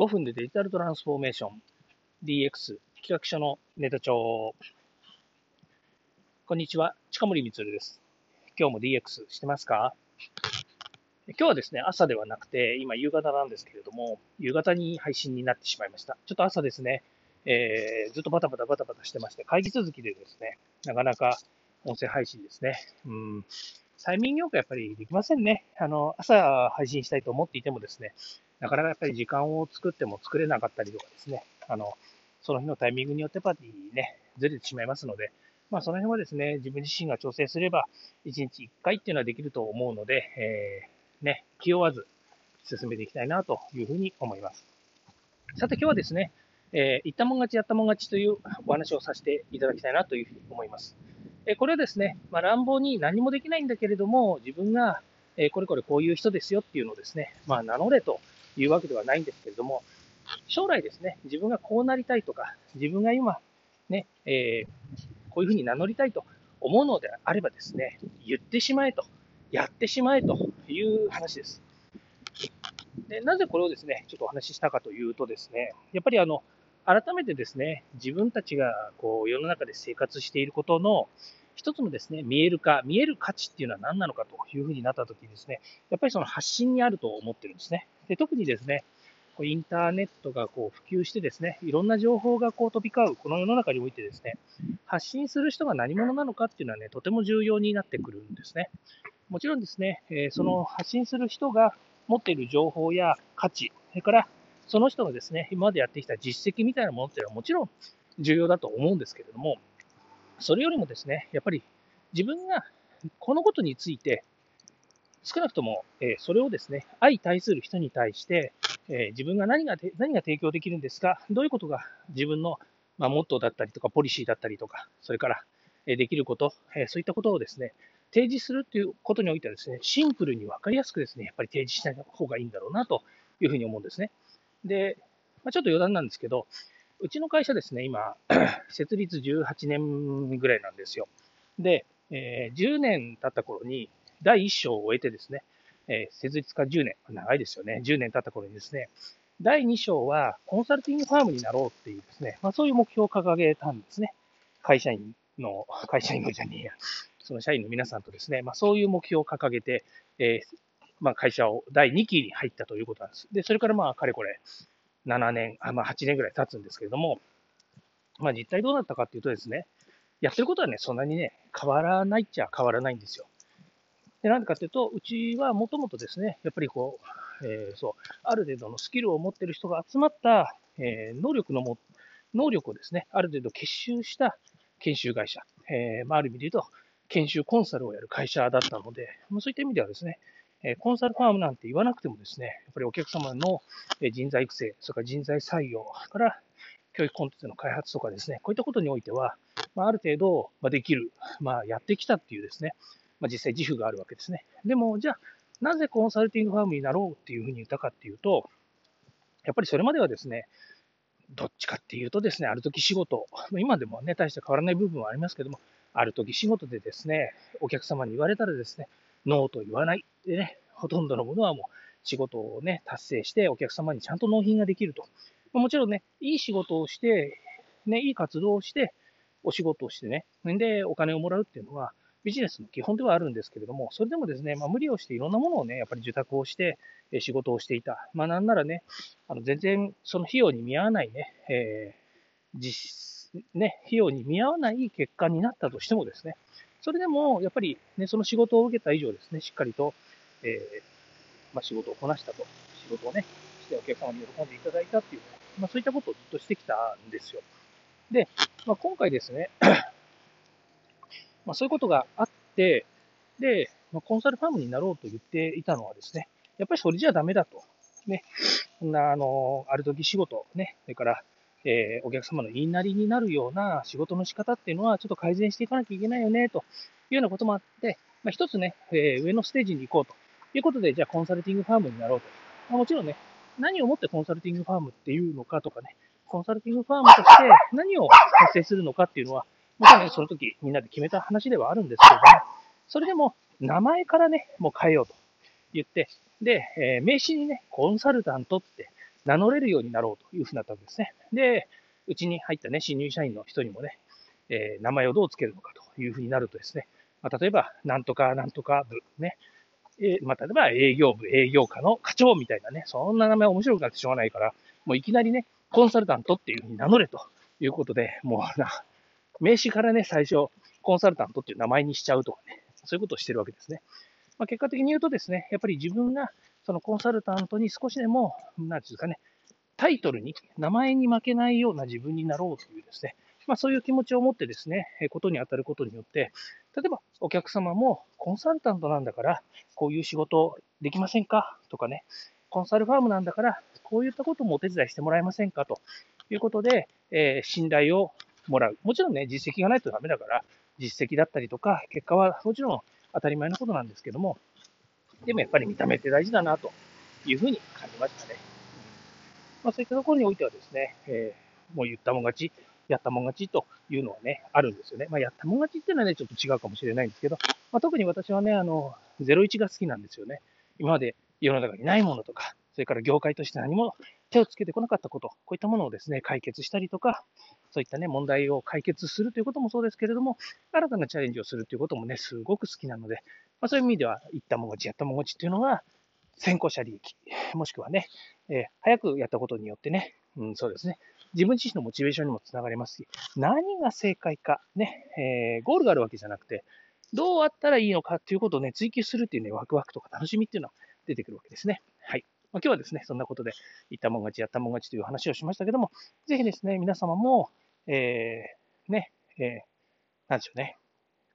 5分でデジタルトランスフォーメーション DX 企画書のネタ帳。こんにちは、近森光です。今日も DX してますか？今日はですね、朝ではなくて、今夕方なんですけれども、夕方に配信になってしまいました。ちょっと朝ですね、えー、ずっとバタバタバタバタしてまして、会議続きでですね、なかなか音声配信ですね。うん。催眠業界やっぱりできませんね。あの、朝配信したいと思っていてもですね、なかなかやっぱり時間を作っても作れなかったりとかですね、あの、その日のタイミングによってやっぱりね、ずれてしまいますので、まあその辺はですね、自分自身が調整すれば、1日1回っていうのはできると思うので、えー、ね、気負わず進めていきたいなというふうに思います。さて今日はですね、えー、言ったもん勝ちやったもん勝ちというお話をさせていただきたいなというふうに思います。え、これはですね、まあ、乱暴に何もできないんだけれども、自分が、え、これこれこういう人ですよっていうのをですね、まあ、名乗れというわけではないんですけれども、将来ですね、自分がこうなりたいとか、自分が今、ね、えー、こういうふうに名乗りたいと思うのであればですね、言ってしまえと、やってしまえという話です。でなぜこれをですね、ちょっとお話ししたかというとですね、やっぱりあの、改めてですね、自分たちがこう世の中で生活していることの一つのですね、見える化、見える価値っていうのは何なのかというふうになったときにですね、やっぱりその発信にあると思ってるんですね。で特にですね、インターネットがこう普及してですね、いろんな情報がこう飛び交うこの世の中においてですね、発信する人が何者なのかっていうのはね、とても重要になってくるんですね。もちろんですね、えその発信する人が持っている情報や価値、それからその人がですね、今までやってきた実績みたいなものっていうのはもちろん重要だと思うんですけれども、それよりもですね、やっぱり自分がこのことについて、少なくとも、えそれをですね、相対する人に対して、え自分が何が何が提供できるんですか、どういうことが自分の、まモットーだったりとか、ポリシーだったりとか、それから、えできること、えそういったことをですね、提示するということにおいてはですね、シンプルに分かりやすくですね、やっぱり提示しない方がいいんだろうなというふうに思うんですね。で、まあ、ちょっと余談なんですけど、うちの会社ですね、今、設立18年ぐらいなんですよ。で、えー、10年経った頃に、第1章を終えてですね、えー、設立から10年、長いですよね、10年経った頃にですね、第2章はコンサルティングファームになろうっていうですね、まあ、そういう目標を掲げたんですね。会社員の、会社員のじゃねえや、その社員の皆さんとですね、まあ、そういう目標を掲げて、えー、まあ、会社を第2期に入ったということなんです。で、それからまあ、かれこれ、7年、あまあ、8年ぐらい経つんですけれども、まあ、実態どうなったかっていうとですね、やってることはね、そんなにね、変わらないっちゃ変わらないんですよ。で、なんでかっていうと、うちはもともとですね、やっぱりこう、えー、そう、ある程度のスキルを持ってる人が集まった、えー、能力のも、能力をですね、ある程度結集した研修会社、えー、まあ、ある意味で言うと、研修コンサルをやる会社だったので、まあ、そういった意味ではですね、えコンサルファームなんて言わなくてもですね、やっぱりお客様の人材育成、それから人材採用から教育コンテンツの開発とかですね、こういったことにおいては、まあ、る程度、まできる、まあ、やってきたっていうですね、まあ、実際自負があるわけですね。でも、じゃあ、なぜコンサルティングファームになろうっていうふうに言ったかっていうと、やっぱりそれまではですね、どっちかっていうとですね、ある時仕事、今でもね、大して変わらない部分はありますけども、ある時仕事でですね、お客様に言われたらですね、ノーと言わないでね、ほとんどのものはもう仕事をね、達成してお客様にちゃんと納品ができると。もちろんね、いい仕事をして、ね、いい活動をして、お仕事をしてね、で、お金をもらうっていうのは、ビジネスの基本ではあるんですけれども、それでもですね、まあ、無理をしていろんなものをね、やっぱり受託をして、え仕事をしていた。まあ、なんならね、あの全然その費用に見合わないね、えー、実、ね、費用に見合わない結果になったとしてもですね、それでも、やっぱりね、その仕事を受けた以上ですね、しっかりと、えー、まあ、仕事をこなしたと。仕事をね、してお客様に喜んでいただいたっていう、ねまあ、そういったことをずっとしてきたんですよ。で、まあ、今回ですね、まあ、そういうことがあって、で、まあ、コンサルファームになろうと言っていたのはですね、やっぱりそれじゃダメだと。ね、こんな、あの、ある時仕事、ね、それから、えー、お客様の言いなりになるような仕事の仕方っていうのはちょっと改善していかなきゃいけないよね、というようなこともあって、まあ、一つね、えー、上のステージに行こうということで、じゃあコンサルティングファームになろうと。まあ、もちろんね、何をもってコンサルティングファームっていうのかとかね、コンサルティングファームとして何を達成するのかっていうのは、もちろんね、その時みんなで決めた話ではあるんですけれども、それでも名前からね、もう変えようと言って、で、えー、名刺にね、コンサルタントって名乗れるようになろうというふうになったわけですね。で、うちに入ったね、新入社員の人にもね、えー、名前をどうつけるのかというふうになるとですね、まあ、例えば、なんとかなんとか部、ね、えー、まあ、例えば営業部、営業課の課長みたいなね、そんな名前面白くなってしょうがないから、もういきなりね、コンサルタントっていうふうに名乗れということで、もうな、名刺からね、最初、コンサルタントっていう名前にしちゃうとかね、そういうことをしてるわけですね。まあ、結果的に言うとですね、やっぱり自分がそのコンサルタントに少しでも、なんていうかね、タイトルに、名前に負けないような自分になろうというですね、まあ、そういう気持ちを持ってですね、ことに当たることによって、例えばお客様もコンサルタントなんだから、こういう仕事できませんか？とかね、コンサルファームなんだから、こういったこともお手伝いしてもらえませんか？ということで、えー、信頼をもらう。もちろんね、実績がないとダメだから、実績だったりとか、結果はもちろん当たり前のことなんですけども、でもやっぱり見た目って大事だなというふうに感じましたね。まあ、そういったところにおいてはですね、えー、もう言ったもん勝ち、やったもん勝ちというのはね、あるんですよね。まあ、やったもん勝ちっていうのはね、ちょっと違うかもしれないんですけど、まあ、特に私はね、あの、01が好きなんですよね。今まで世の中にないものとか、それから業界として何も手をつけてこなかったこと、こういったものをですね、解決したりとか、そういったね、問題を解決するということもそうですけれども、新たなチャレンジをするということもね、すごく好きなので、まあ、そういう意味では、言ったもん勝ち、やったもん勝ちっていうのが、先行者利益、もしくはね、えー、早くやったことによってね、うん、そうですね、自分自身のモチベーションにもつながりますし、何が正解か、ね、えー、ゴールがあるわけじゃなくて、どうあったらいいのかっていうことをね、追求するっていうね、ワクワクとか楽しみっていうのは出てくるわけですね。はい。まあ、今日はですね、そんなことで、言ったもん勝ち、やったもん勝ちという話をしましたけども、ぜひですね、皆様も、えー、ね、えー、なんでしょうね、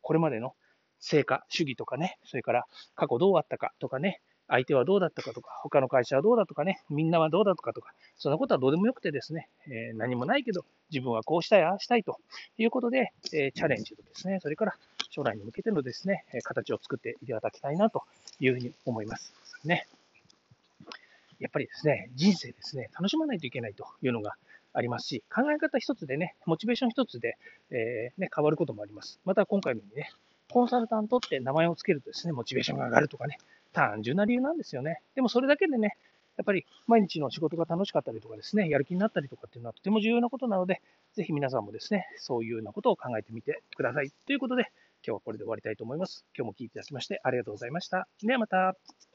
これまでの成果主義とかね、それから過去どうあったかとかね、相手はどうだったかとか、他の会社はどうだとかね、みんなはどうだとかとか、そんなことはどうでもよくてですね、えー、何もないけど、自分はこうしたい、ああしたいということで、えー、チャレンジとですね、それから将来に向けてのですね、形を作っていただきたいなというふうに思います。ね。やっぱりですね、人生ですね、楽しまないといけないというのがありますし、考え方一つでね、モチベーション一つで、えー、ね、変わることもあります。また今回のようにね、コンサルタントって名前をつけるとですね、モチベーションが上がるとかね、単純な理由なんですよね。でもそれだけでね、やっぱり毎日の仕事が楽しかったりとかですね、やる気になったりとかっていうのはとても重要なことなので、ぜひ皆さんもですね、そういうようなことを考えてみてください。ということで、今日はこれで終わりたいと思います。今日も聞いていただきましてありがとうございました。ではまた。